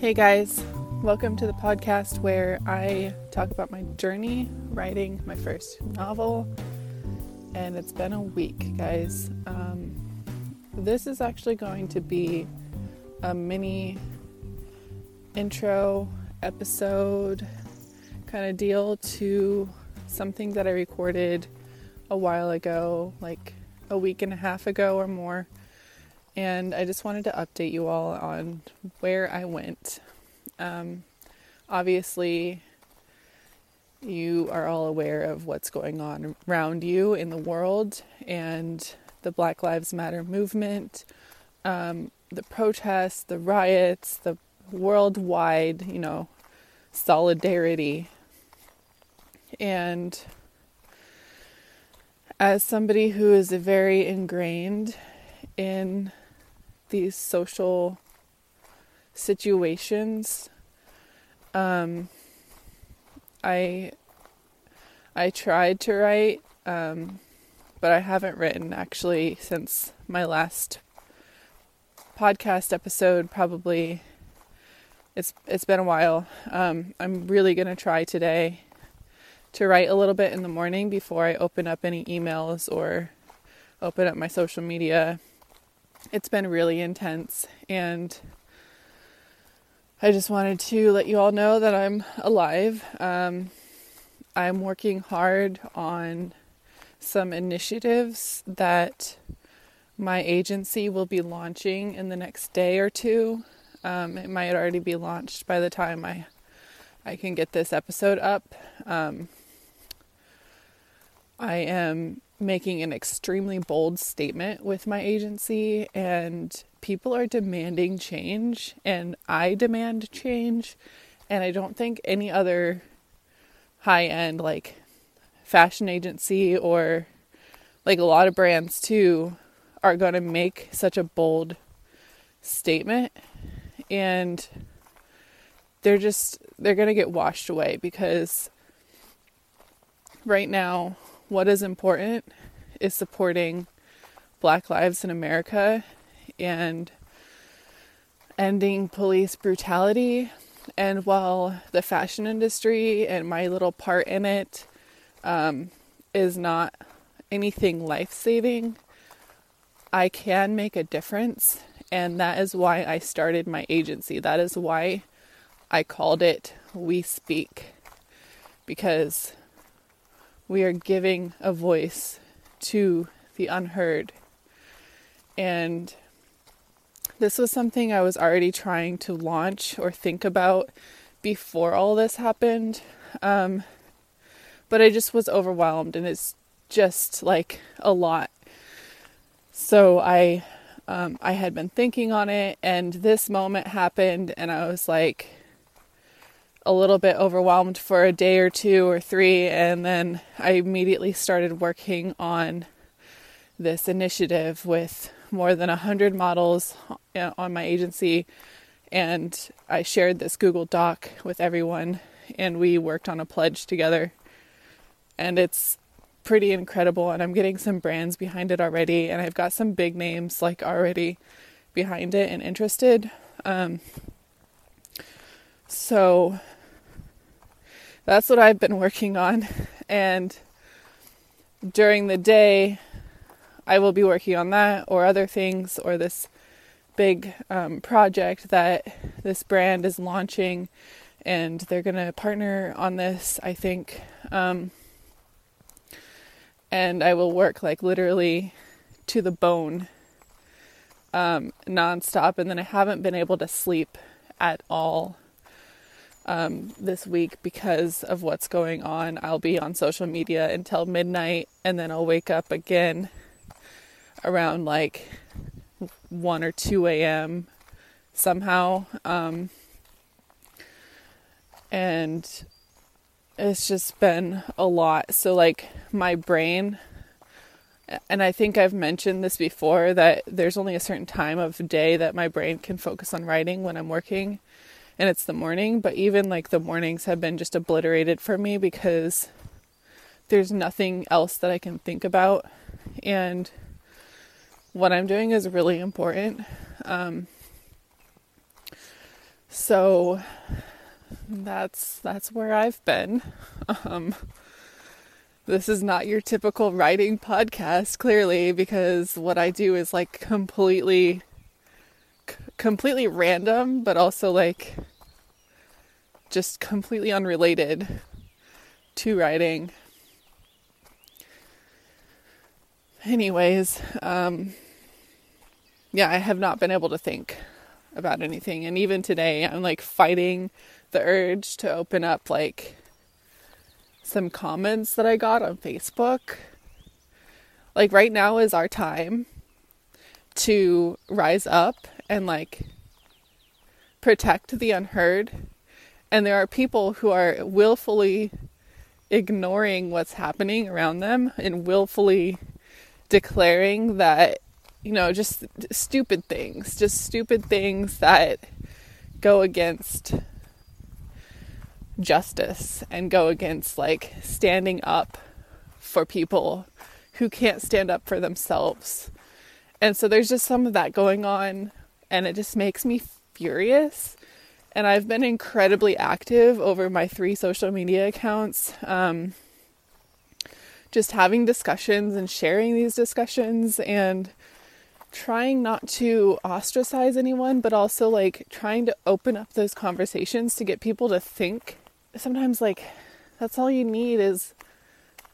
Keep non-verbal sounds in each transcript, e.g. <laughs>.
Hey guys, welcome to the podcast where I talk about my journey writing my first novel. And it's been a week, guys. Um, this is actually going to be a mini intro episode kind of deal to something that I recorded a while ago, like a week and a half ago or more and I just wanted to update you all on where I went. Um, obviously, you are all aware of what's going on around you in the world and the Black Lives Matter movement, um, the protests, the riots, the worldwide, you know, solidarity. And as somebody who is very ingrained in these social situations um, I I tried to write um, but I haven't written actually since my last podcast episode probably. It's it's been a while. Um, I'm really going to try today to write a little bit in the morning before I open up any emails or open up my social media it's been really intense and I just wanted to let you all know that I'm alive. Um, I'm working hard on some initiatives that my agency will be launching in the next day or two. Um, it might already be launched by the time I I can get this episode up. Um, I am making an extremely bold statement with my agency, and people are demanding change, and I demand change. And I don't think any other high end, like fashion agency or like a lot of brands too, are going to make such a bold statement. And they're just, they're going to get washed away because right now what is important is supporting Black lives in America and ending police brutality. And while the fashion industry and my little part in it um, is not anything life saving, I can make a difference. And that is why I started my agency. That is why I called it We Speak. Because we are giving a voice to the unheard. And this was something I was already trying to launch or think about before all this happened. Um, but I just was overwhelmed and it's just like a lot. So I um, I had been thinking on it and this moment happened and I was like a little bit overwhelmed for a day or two or three, and then I immediately started working on this initiative with more than 100 models on my agency. And I shared this Google Doc with everyone, and we worked on a pledge together. And it's pretty incredible, and I'm getting some brands behind it already, and I've got some big names like already behind it and interested. Um, so that's what I've been working on. And during the day, I will be working on that or other things or this big um, project that this brand is launching. And they're going to partner on this, I think. Um, and I will work like literally to the bone um, nonstop. And then I haven't been able to sleep at all um, this week because of what's going on. I'll be on social media until midnight and then I'll wake up again around like 1 or 2 a.m. somehow. Um, and it's just been a lot. So, like, my brain, and I think I've mentioned this before that there's only a certain time of day that my brain can focus on writing when I'm working and it's the morning, but even like the mornings have been just obliterated for me because there's nothing else that I can think about. And what I'm doing is really important. Um, So that's that's where I've been. Um, this is not your typical writing podcast, clearly, because what I do is like completely, completely random, but also like just completely unrelated to writing. Anyways, um, yeah, I have not been able to think about anything. And even today, I'm like fighting the urge to open up like some comments that I got on Facebook. Like, right now is our time to rise up and like protect the unheard. And there are people who are willfully ignoring what's happening around them and willfully declaring that, you know, just stupid things, just stupid things that go against justice and go against like standing up for people who can't stand up for themselves. And so there's just some of that going on, and it just makes me furious. And I've been incredibly active over my three social media accounts. Um, just having discussions and sharing these discussions and trying not to ostracize anyone, but also like trying to open up those conversations to get people to think. Sometimes, like, that's all you need is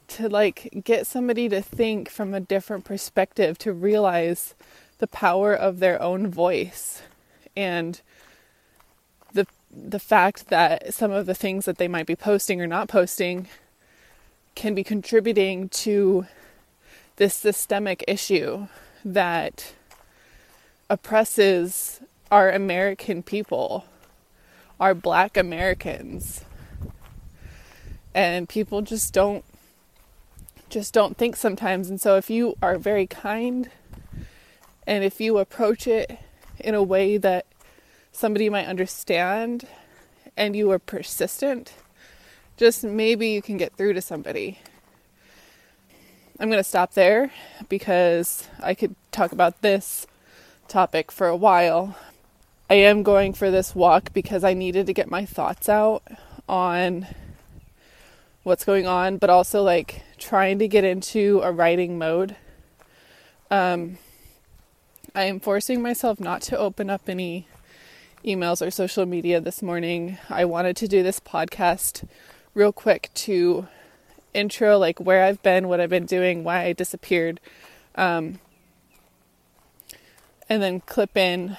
to like get somebody to think from a different perspective to realize the power of their own voice and the the fact that some of the things that they might be posting or not posting can be contributing to this systemic issue that oppresses our American people, our black Americans. And people just don't just don't think sometimes. And so if you are very kind and if you approach it in a way that somebody might understand and you are persistent, just maybe you can get through to somebody. I'm going to stop there because I could talk about this topic for a while. I am going for this walk because I needed to get my thoughts out on what's going on, but also like trying to get into a writing mode. Um, I am forcing myself not to open up any emails or social media this morning. I wanted to do this podcast real quick to intro like where I've been, what I've been doing, why I disappeared, um, and then clip in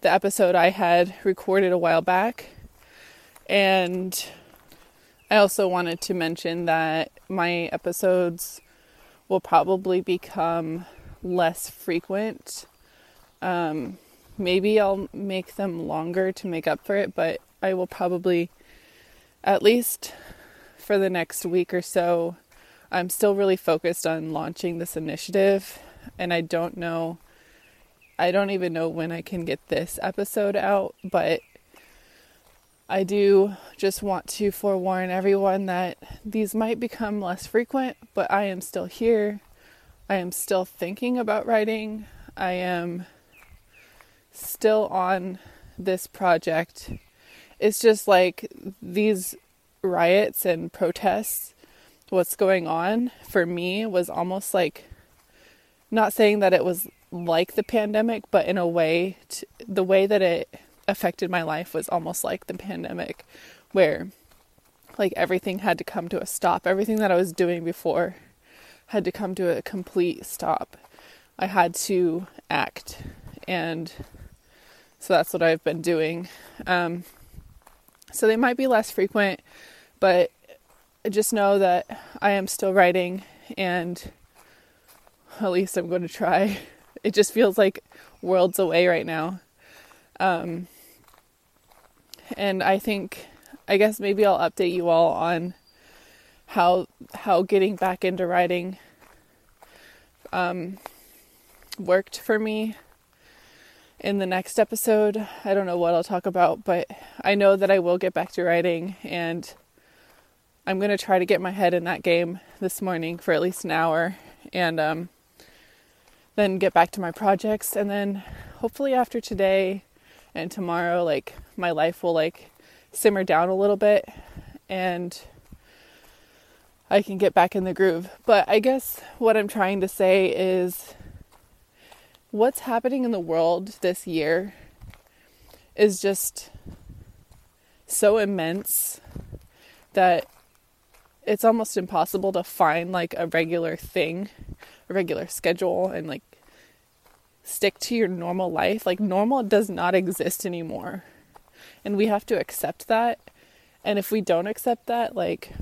the episode I had recorded a while back. And I also wanted to mention that my episodes will probably become less frequent. Um, maybe I'll make them longer to make up for it, but I will probably at least for the next week or so, I'm still really focused on launching this initiative, and I don't know, I don't even know when I can get this episode out, but I do just want to forewarn everyone that these might become less frequent, but I am still here. I am still thinking about writing. I am still on this project it's just like these riots and protests, what's going on for me was almost like not saying that it was like the pandemic, but in a way, to, the way that it affected my life was almost like the pandemic, where like everything had to come to a stop. Everything that I was doing before had to come to a complete stop. I had to act, and so that's what I've been doing. Um, so they might be less frequent, but just know that I am still writing and at least I'm going to try. <laughs> It just feels like worlds away right now. Um, and I think I guess maybe I'll update you all on how how getting back into writing um, worked for me in the next episode. I don't know what I'll talk about, but I know that I will get back to writing and I'm going to try to get my head in that game this morning for at least an hour and um, then get back to my projects. And then hopefully, after today and tomorrow like my life will like simmer down a little bit and I can get back in the groove. But I guess what I'm trying to say is what's happening in the world this year is just so immense that it's almost impossible to find like a regular thing, a regular schedule, and like stick to your normal life. Like, normal does not exist anymore. And we have to accept that. And if we don't accept that, like,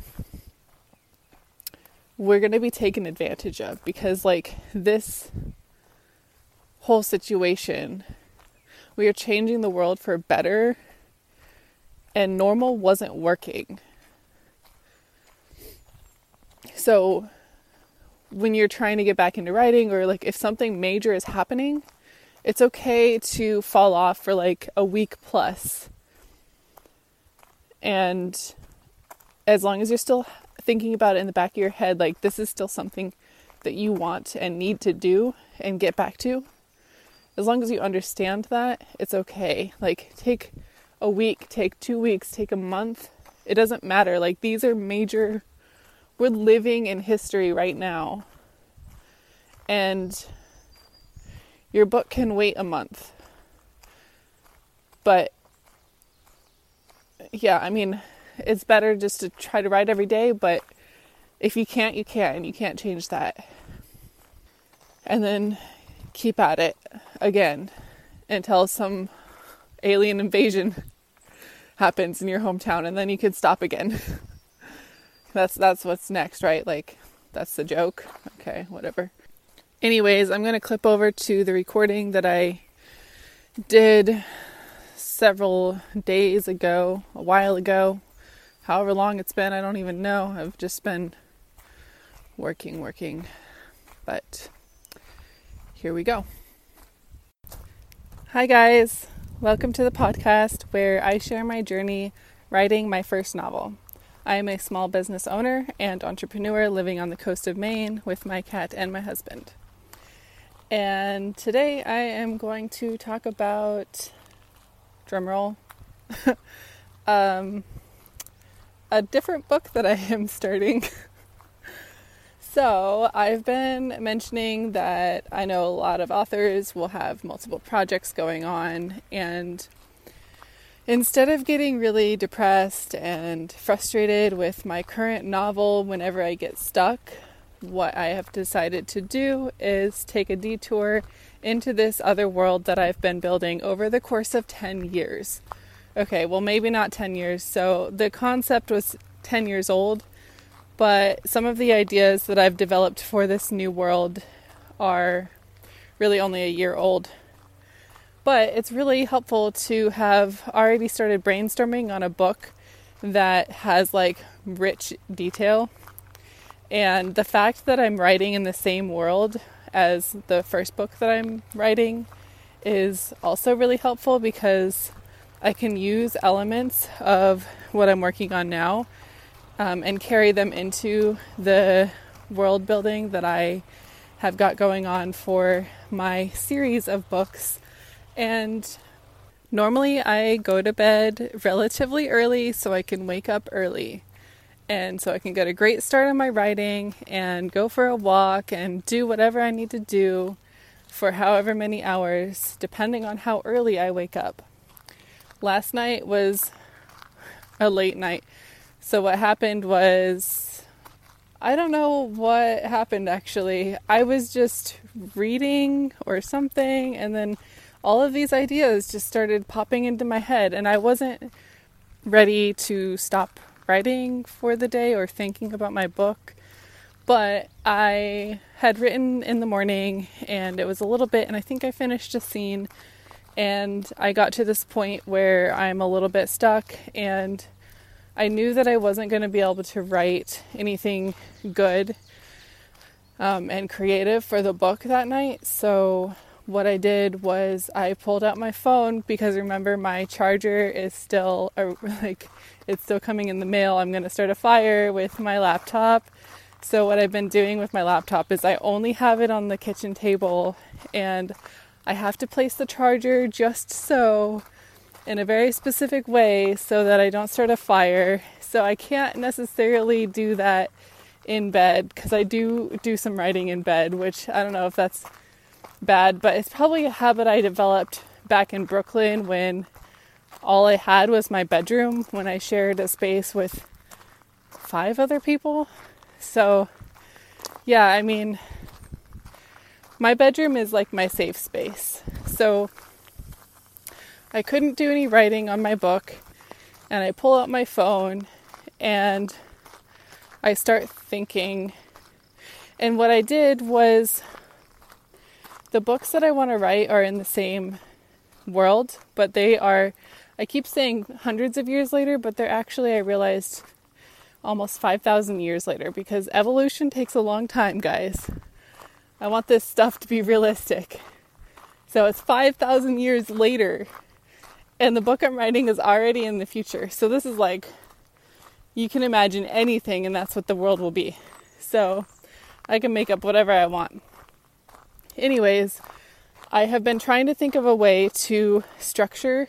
we're going to be taken advantage of because, like, this whole situation, we are changing the world for better, and normal wasn't working. So when you're trying to get back into writing or like if something major is happening, it's okay to fall off for like a week plus. And as long as you're still thinking about it in the back of your head, like this is still something that you want and need to do and get back to, as long as you understand that, it's okay. Like, take a week, take two weeks, take a month. It doesn't matter. Like, these are major we're living in history right now. And your book can wait a month. But yeah, I mean, it's better just to try to write every day, but if you can't, you can't, and you can't change that. And then keep at it again until some alien invasion happens in your hometown, and then you can stop again. <laughs> That's that's what's next, right? Like that's the joke. Okay, whatever. Anyways, I'm going to clip over to the recording that I did several days ago, a while ago. However long it's been, I don't even know. I've just been working, working. But here we go. Hi, guys. Welcome to the podcast where I share my journey writing my first novel. I am a small business owner and entrepreneur living on the coast of Maine with my cat and my husband. And today I am going to talk about drumroll <laughs> um, a different book that I am starting. <laughs> so, I've been mentioning that I know a lot of authors will have multiple projects going on and Instead of getting really depressed and frustrated with my current novel whenever I get stuck, what I have decided to do is take a detour into this other world that I've been building over the course of 10 years. Okay, well, maybe not 10 years. So the concept was 10 years old, but some of the ideas that I've developed for this new world are really only a year old. But it's really helpful to have already started brainstorming on a book that has like rich detail. And the fact that I'm writing in the same world as the first book that I'm writing is also really helpful because I can use elements of what I'm working on now um, and carry them into the world building that I have got going on for my series of books and normally I go to bed relatively early so I can wake up early. And so I can get a great start on my writing and go for a walk and do whatever I need to do for however many hours, depending on how early I wake up. Last night was a late night. So what happened was I don't know what happened actually. I was just reading or something and then all of these ideas just started popping into my head, and I wasn't ready to stop writing for the day or thinking about my book. But I had written in the morning, and it was a little bit, and I think I finished a scene. And I got to this point where I'm a little bit stuck, and I knew that I wasn't going to be able to write anything good um, and creative for the book that night. So what I did was I pulled out my phone because remember my charger is still <laughs> like it's still coming in the mail. I'm going to start a fire with my laptop. So what I've been doing with my laptop is I only have it on the kitchen table and I have to place the charger just so in a very specific way so that I don't start a fire. So I can't necessarily do that in bed because I do do some writing in bed, which I don't know if that's bad, but it's probably a habit I developed back in Brooklyn when all I had was my bedroom when I shared a space with five other people. So, yeah, I mean, my bedroom is like my safe space. So, I couldn't do any writing on my book, and I pull out my phone and I start thinking. And what I did was the books that I want to write are in the same world, but they are, I keep saying hundreds of years later, but they're actually, I realized, almost 5,000 years later because evolution takes a long time, guys. I want this stuff to be realistic. So it's 5,000 years later and the book I'm writing is already in the future. So this is like you can imagine anything, and that's what the world will be. So I can make up whatever I want. Anyways, I have been trying to think of a way to structure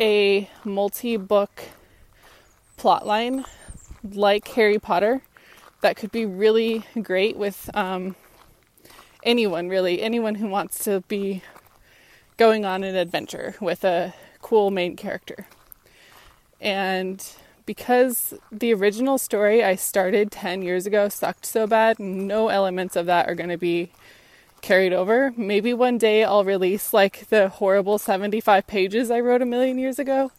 a multi book plotline like Harry Potter that could be really great with um, anyone, really, anyone who wants to be going on an adventure with a cool main character. And because the original story I started 10 years ago sucked so bad, no elements of that are going to be carried over. Maybe one day I'll release like the horrible 75 pages I wrote a million years ago.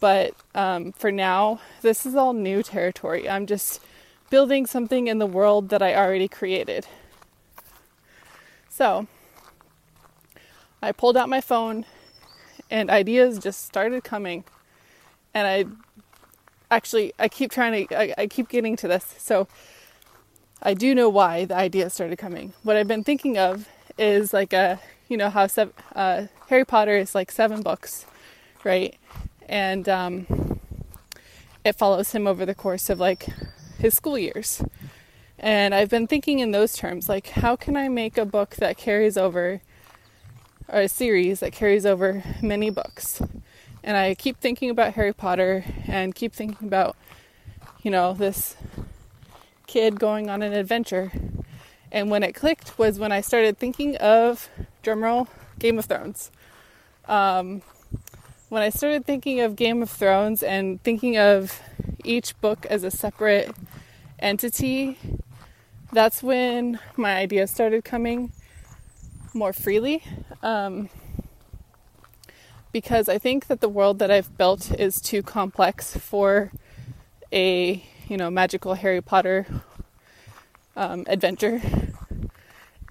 But um, for now, this is all new territory. I'm just building something in the world that I already created. So I pulled out my phone and ideas just started coming. And I actually, I keep trying to, I, I keep getting to this. So I do know why the ideas started coming. What I've been thinking of is like a, you know, how seven, uh, Harry Potter is like seven books, right? And um, it follows him over the course of like his school years. And I've been thinking in those terms, like, how can I make a book that carries over or a series that carries over many books. And I keep thinking about Harry Potter and keep thinking about, you know, this kid going on an adventure. And when it clicked was when I started thinking of, drumroll, Game of Thrones. Um, when I started thinking of Game of Thrones and thinking of each book as a separate entity, that's when my ideas started coming more freely. Um, because I think that the world that I've built is too complex for a you know magical Harry Potter um, adventure.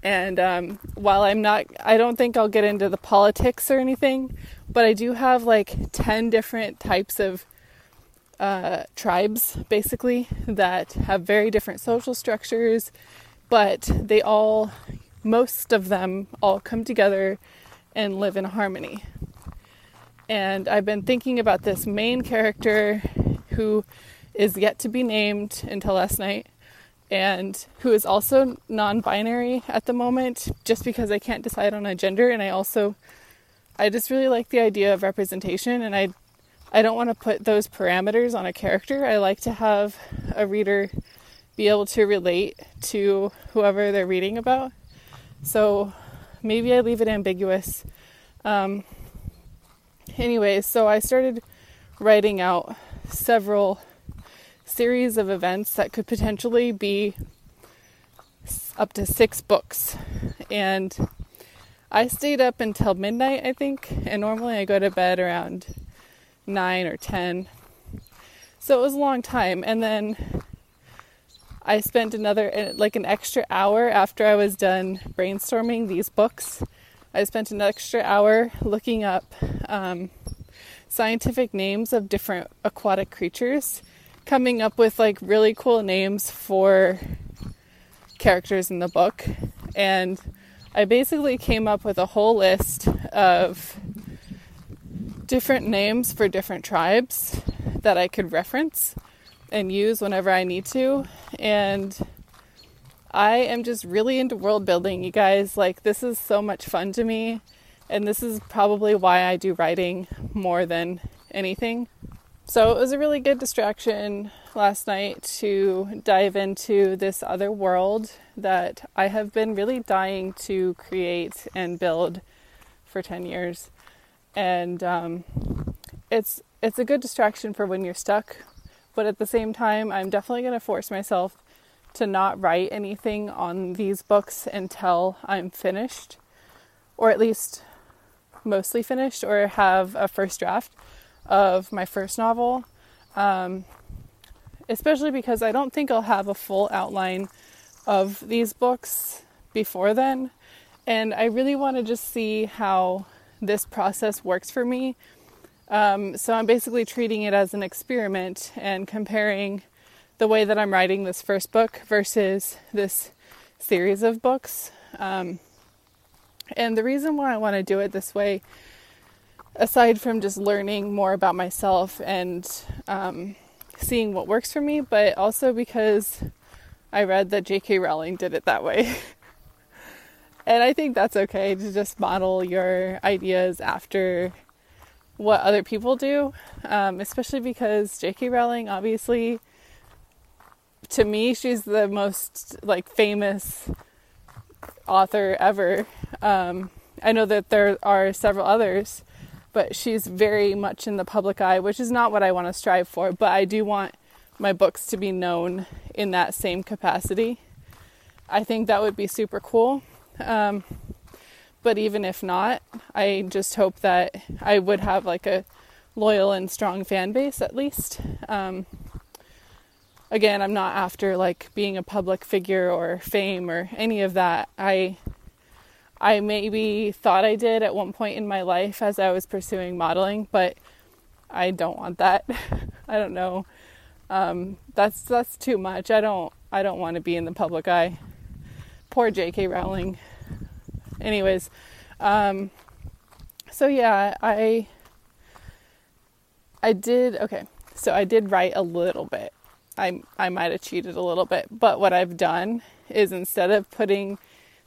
And um, while I'm not, I don't think I'll get into the politics or anything, but I do have like 10 different types of uh, tribes basically that have very different social structures, but they all most of them all come together and live in harmony. And I've been thinking about this main character who is yet to be named until last night and who is also non binary at the moment just because I can't decide on a gender. And I also, I just really like the idea of representation and I, I don't want to put those parameters on a character. I like to have a reader be able to relate to whoever they're reading about. So maybe I leave it ambiguous. Um, anyways, so I started writing out several series of events that could potentially be up to six books. And I stayed up until midnight, I think, and normally I go to bed around nine or ten. So it was a long time. And then I spent another, eh, like an extra hour after I was done brainstorming these books. I spent an extra hour looking up um, scientific names of different aquatic creatures, coming up with like really cool names for characters in the book. And I basically came up with a whole list of different names for different tribes that I could reference and use whenever I need to. And I am just really into world building, you guys. Like, this is so much fun to me. And this is probably why I do writing more than anything. So it was a really good distraction last night to dive into this other world that I have been really dying to create and build for 10 years. And um, it's it's a good distraction for when you're stuck, but at the same time, I'm definitely going to force myself to not write anything on these books until I'm finished, or at least mostly finished, or have a first draft of my first novel. Um, especially because I don't think I'll have a full outline of these books before then. And I really want to just see how this process works for me. Um, so I'm basically treating it as an experiment and comparing the way that I'm writing this first book versus this series of books. Um, and the reason why I want to do it this way, aside from just learning more about myself and um, seeing what works for me, but also because I read that J.K. Rowling did it that way. <laughs> and I think that's okay to just model your ideas after what other people do, um, especially because J.K. Rowling, obviously, to me, she's the most like famous author ever. Um, I know that there are several others, but she's very much in the public eye, which is not what I want to strive for. But I do want my books to be known in that same capacity. I think that would be super cool. Um, but even if not, I just hope that I would have like a loyal and strong fan base at least. Um, again, I'm not after like being a public figure or fame or any of that. I I maybe thought I did at one point in my life as I was pursuing modeling, but I don't want that. <laughs> I don't know. Um, that's that's too much. I don't I don't want to be in the public eye. Poor J.K. Rowling. Anyways, um, so yeah, I I did okay. So I did write a little bit. I I might have cheated a little bit, but what I've done is instead of putting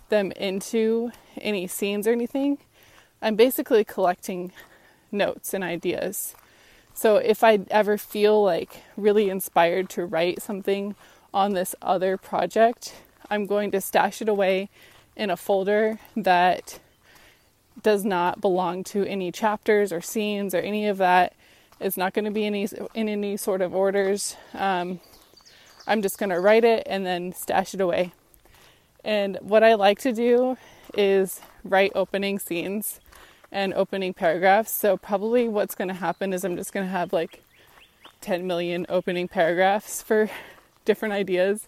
them into any scenes or anything. I'm basically collecting notes and ideas. So if I ever feel like really inspired to write something on this other project, I'm going to stash it away in a folder that does not belong to any chapters or scenes or any of that. It's not going to be any in any sort of orders. Um, I'm just going to write it and then stash it away. And what I like to do is write opening scenes and opening paragraphs. So, probably what's going to happen is I'm just going to have like 10 million opening paragraphs for <laughs> different ideas.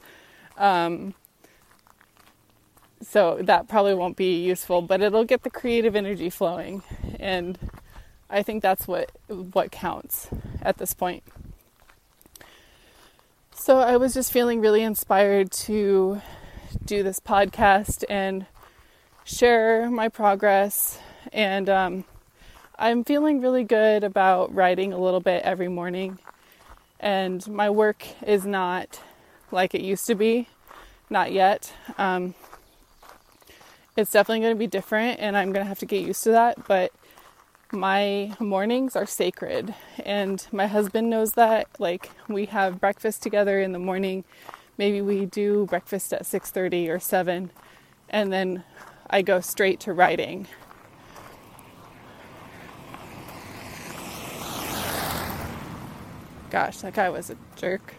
Um, so, that probably won't be useful, but it'll get the creative energy flowing. And I think that's what, what counts at this point. So, I was just feeling really inspired to do this podcast and share my progress. And um, I'm feeling really good about writing a little bit every morning. And my work is not like it used to be, not yet. Um, it's definitely going to be different, and I'm going to have to get used to that. But my mornings are sacred, and my husband knows that. Like, we have breakfast together in the morning maybe we do breakfast at 6:30 or 7 and then I go straight to writing. Gosh, that guy was a jerk.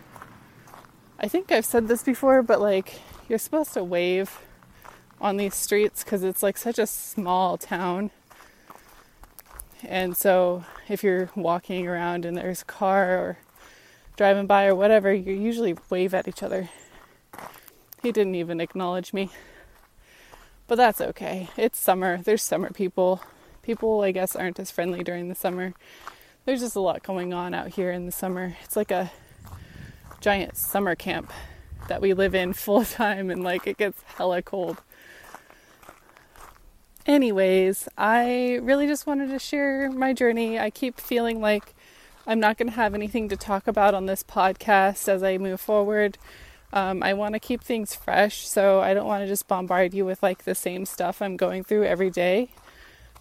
I think I've said this before, but like you're supposed to wave on these streets cuz it's like such a small town. And so if you're walking around and there's a car or driving by or whatever, you usually wave at each other. He didn't even acknowledge me. But that's okay. It's summer. There's summer people. People, I guess, aren't as friendly during the summer. There's just a lot going on out here in the summer. It's like a giant summer camp that we live in <laughs> full time and like it gets hella cold. Anyways, I really just wanted to share my journey. I keep feeling like I'm not going to have anything to talk about on this podcast as I move forward. Um, I want to keep things fresh, so I don't want to just bombard you with like the same stuff I'm going through every day.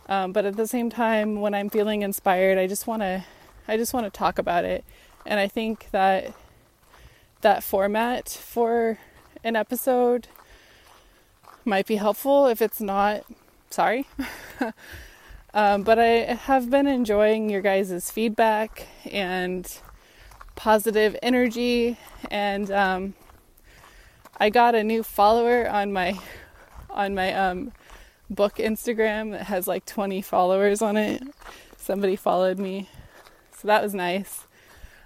Um, but at the same time, when I'm feeling inspired, I just want to, I just want to talk about it. And I think that that format for an episode might be helpful. If it's not, sorry. <laughs> um, but I have been enjoying your guys' feedback and positive energy. And um, I got a new follower on my on my um, book Instagram that has like 20 followers on it. Somebody followed me, so that was nice.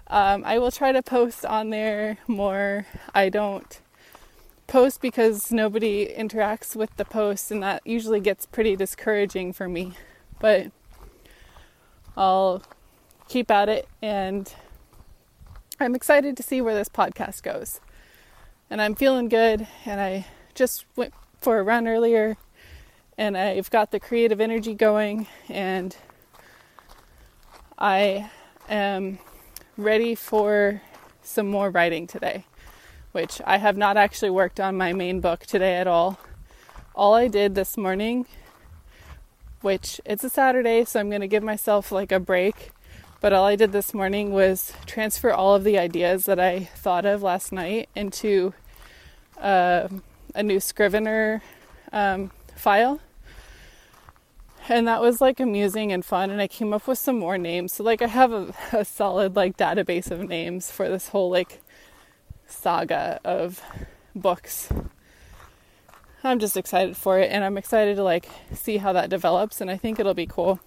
Um, I will try to post on there more. I don't post because nobody interacts with the post, and that usually gets pretty discouraging for me. But I'll keep at it, and I'm excited to see where this podcast goes. And I'm feeling good, and I just went for a run earlier, and I've got the creative energy going, and I am ready for some more writing today which I have not actually worked on my main book today at all. All I did this morning, which it's a Saturday, so I'm going to give myself like a break. But all I did this morning was transfer all of the ideas that I thought of last night into uh, a new Scrivener um, file. And that was like amusing and fun, and I came up with some more names. So, like, I have a, a solid like database of names for this whole like saga of books. I'm just excited for it and I'm excited to like see how that develops and I think it'll be cool.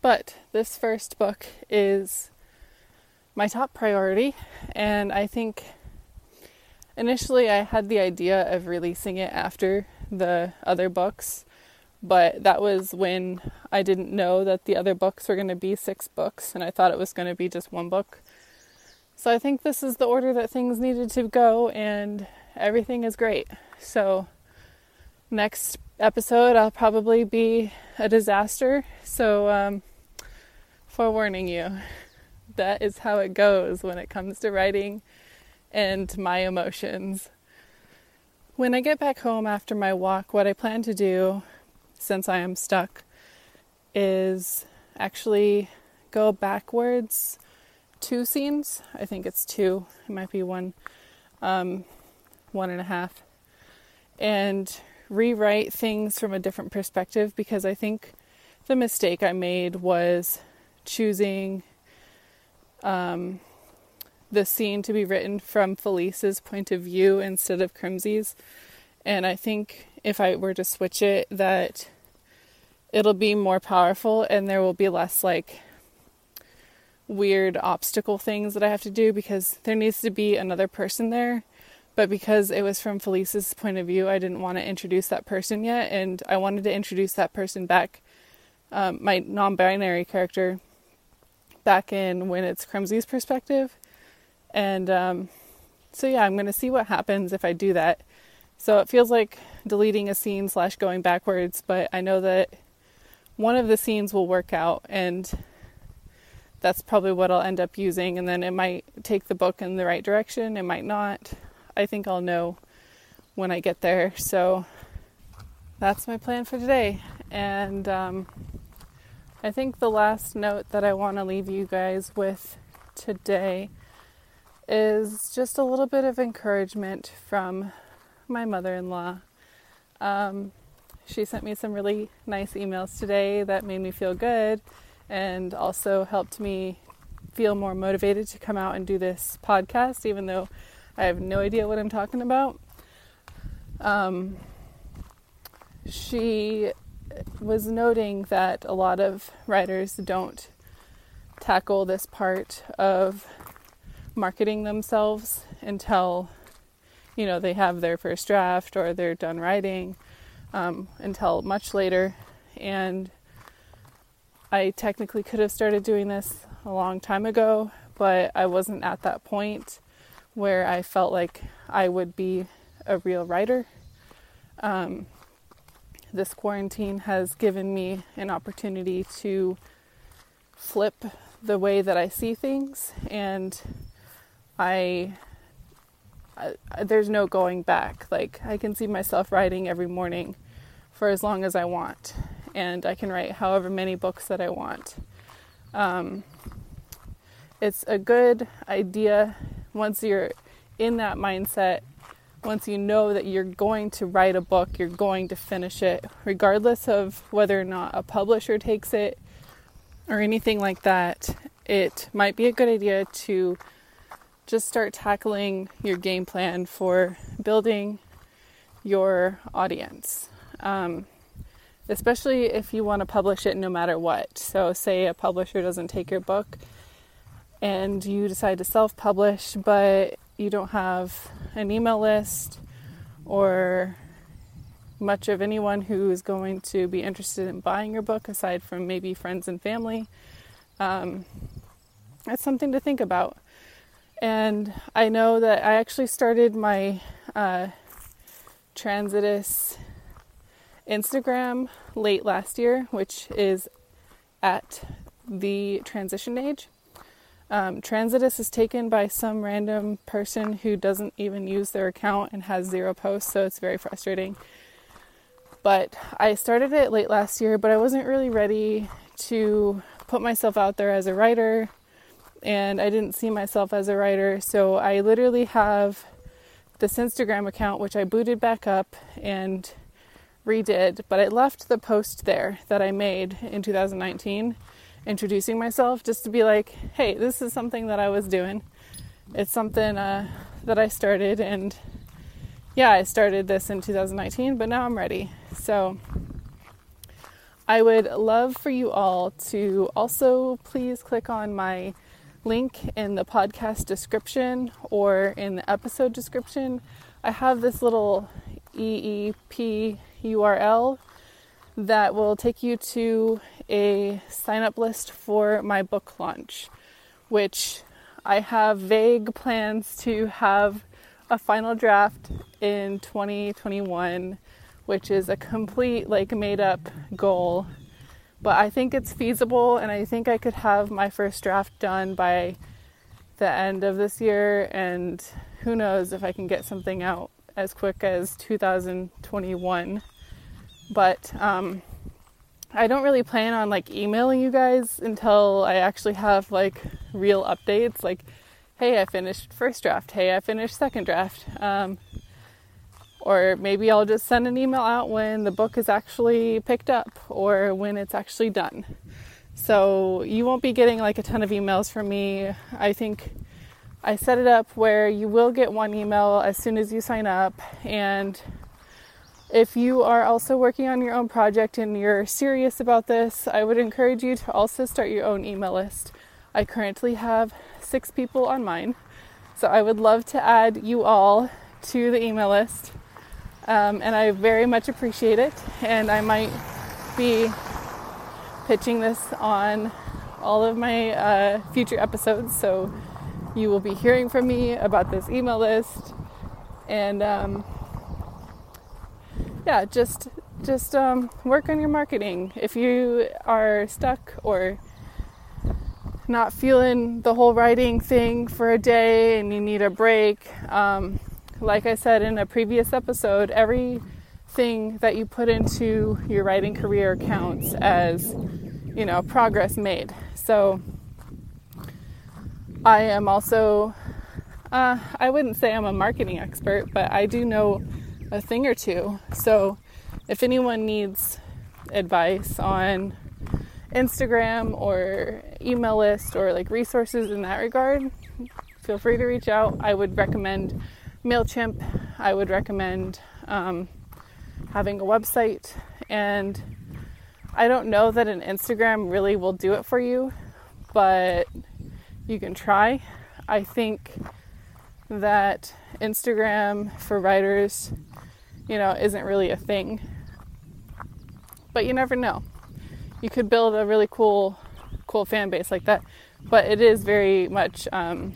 But this first book is my top priority and I think initially I had the idea of releasing it after the other books, but that was when I didn't know that the other books were going to be six books and I thought it was going to be just one book. So I think this is the order that things needed to go, and everything is great. So, next episode, I'll probably be a disaster. So, um, forewarning you, that is how it goes when it comes to writing and my emotions. When I get back home after my walk, what I plan to do, since I am stuck, is actually go backwards two scenes. I think it's two. It might be one, um, one and a half. And rewrite things from a different perspective because I think the mistake I made was choosing um, the scene to be written from Felice's point of view instead of Crimsey's. And I think if I were to switch it, that it'll be more powerful and there will be less like weird obstacle things that I have to do because there needs to be another person there. But because it was from Felice's point of view, I didn't want to introduce that person yet, and I wanted to introduce that person back, um, my non-binary character, back in when it's Crimsey's perspective, and um, so yeah, I'm going to see what happens if I do that. So it feels like deleting a scene slash going backwards, but I know that one of the scenes will work out, and that's probably what I'll end up using. And then it might take the book in the right direction, it might not. I think I'll know when I get there. So that's my plan for today. And um, I think the last note that I want to leave you guys with today is just a little bit of encouragement from my mother in law. Um, she sent me some really nice emails today that made me feel good and also helped me feel more motivated to come out and do this podcast, even though I have no idea what I'm talking about. Um, she was noting that a lot of writers don't tackle this part of marketing themselves until you know they have their first draft or they're done writing um, until much later and I technically could have started doing this a long time ago, but I wasn't at that point where I felt like I would be a real writer. Um, this quarantine has given me an opportunity to flip the way that I see things, and I, I there's no going back. Like I can see myself writing every morning for as long as I want, and I can write however many books that I want. Um, it's a good idea once you're in that mindset, once you know that you're going to write a book, you're going to finish it, regardless of whether or not a publisher takes it or anything like that, it might be a good idea to just start tackling your game plan for building your audience. Um, especially if you want to publish it no matter what. So, say a publisher doesn't take your book and you decide to self publish, but you don't have an email list or much of anyone who is going to be interested in buying your book aside from maybe friends and family. Um, that's something to think about. And I know that I actually started my uh, Transitus Instagram late last year, which is at the transition age. Um, Transitus is taken by some random person who doesn't even use their account and has zero posts, so it's very frustrating. But I started it late last year, but I wasn't really ready to put myself out there as a writer, and I didn't see myself as a writer, so I literally have this Instagram account which I booted back up and redid, but I left the post there that I made in 2019 introducing myself just to be like, hey, this is something that I was doing. It's something uh, that I started, and yeah, I started this in 2019, but now I'm ready. So I would love for you all to also please click on my link in the podcast description or in the episode description. I have this little EEP URL that will take you to a sign up list for my book launch, which I have vague plans to have a final draft in 2021, which is a complete, like, made up goal. But I think it's feasible, and I think I could have my first draft done by the end of this year. And who knows if I can get something out as quick as 2021. But um, I don't really plan on like emailing you guys until I actually have like real updates. Like, hey, I finished first draft. Hey, I finished second draft. Um, or maybe I'll just send an email out when the book is actually picked up or when it's actually done. So you won't be getting like a ton of emails from me. I think I set it up where you will get one email as soon as you sign up and if you are also working on your own project and you're serious about this, I would encourage you to also start your own email list. I currently have six people on mine, so I would love to add you all to the email list. Um, and I very much appreciate it. And I might be pitching this on all of my uh, future episodes, so you will be hearing from me about this email list. And um, yeah, just just um, work on your marketing. If you are stuck or not feeling the whole writing thing for a day and you need a break, um, like I said in a previous episode, everything that you put into your writing career counts as you know progress made. So I am also uh, I wouldn't say I'm a marketing expert, but I do know a thing or two. So if anyone needs advice on Instagram or email list or like resources in that regard, feel free to reach out. I would recommend MailChimp. I would recommend um, having a website. And I don't know that an Instagram really will do it for you, but you can try. I think that Instagram for writers you know, isn't really a thing. But you never know. You could build a really cool, cool fan base like that. But it is very much um,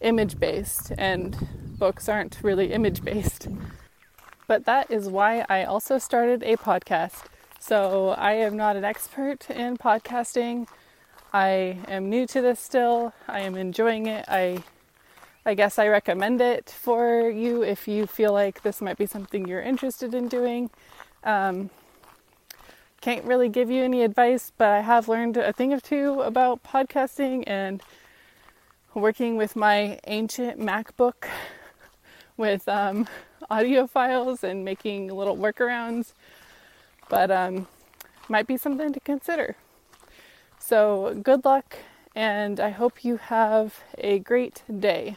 image based, and books aren't really image based. But that is why I also started a podcast. So I am not an expert in podcasting. I am new to this still. I am enjoying it. I I guess I recommend it for you if you feel like this might be something you're interested in doing. Um, can't really give you any advice, but I have learned a thing or two about podcasting and working with my ancient MacBook <laughs> with um, audio files and making little workarounds. But um, might be something to consider. So, good luck, and I hope you have a great day.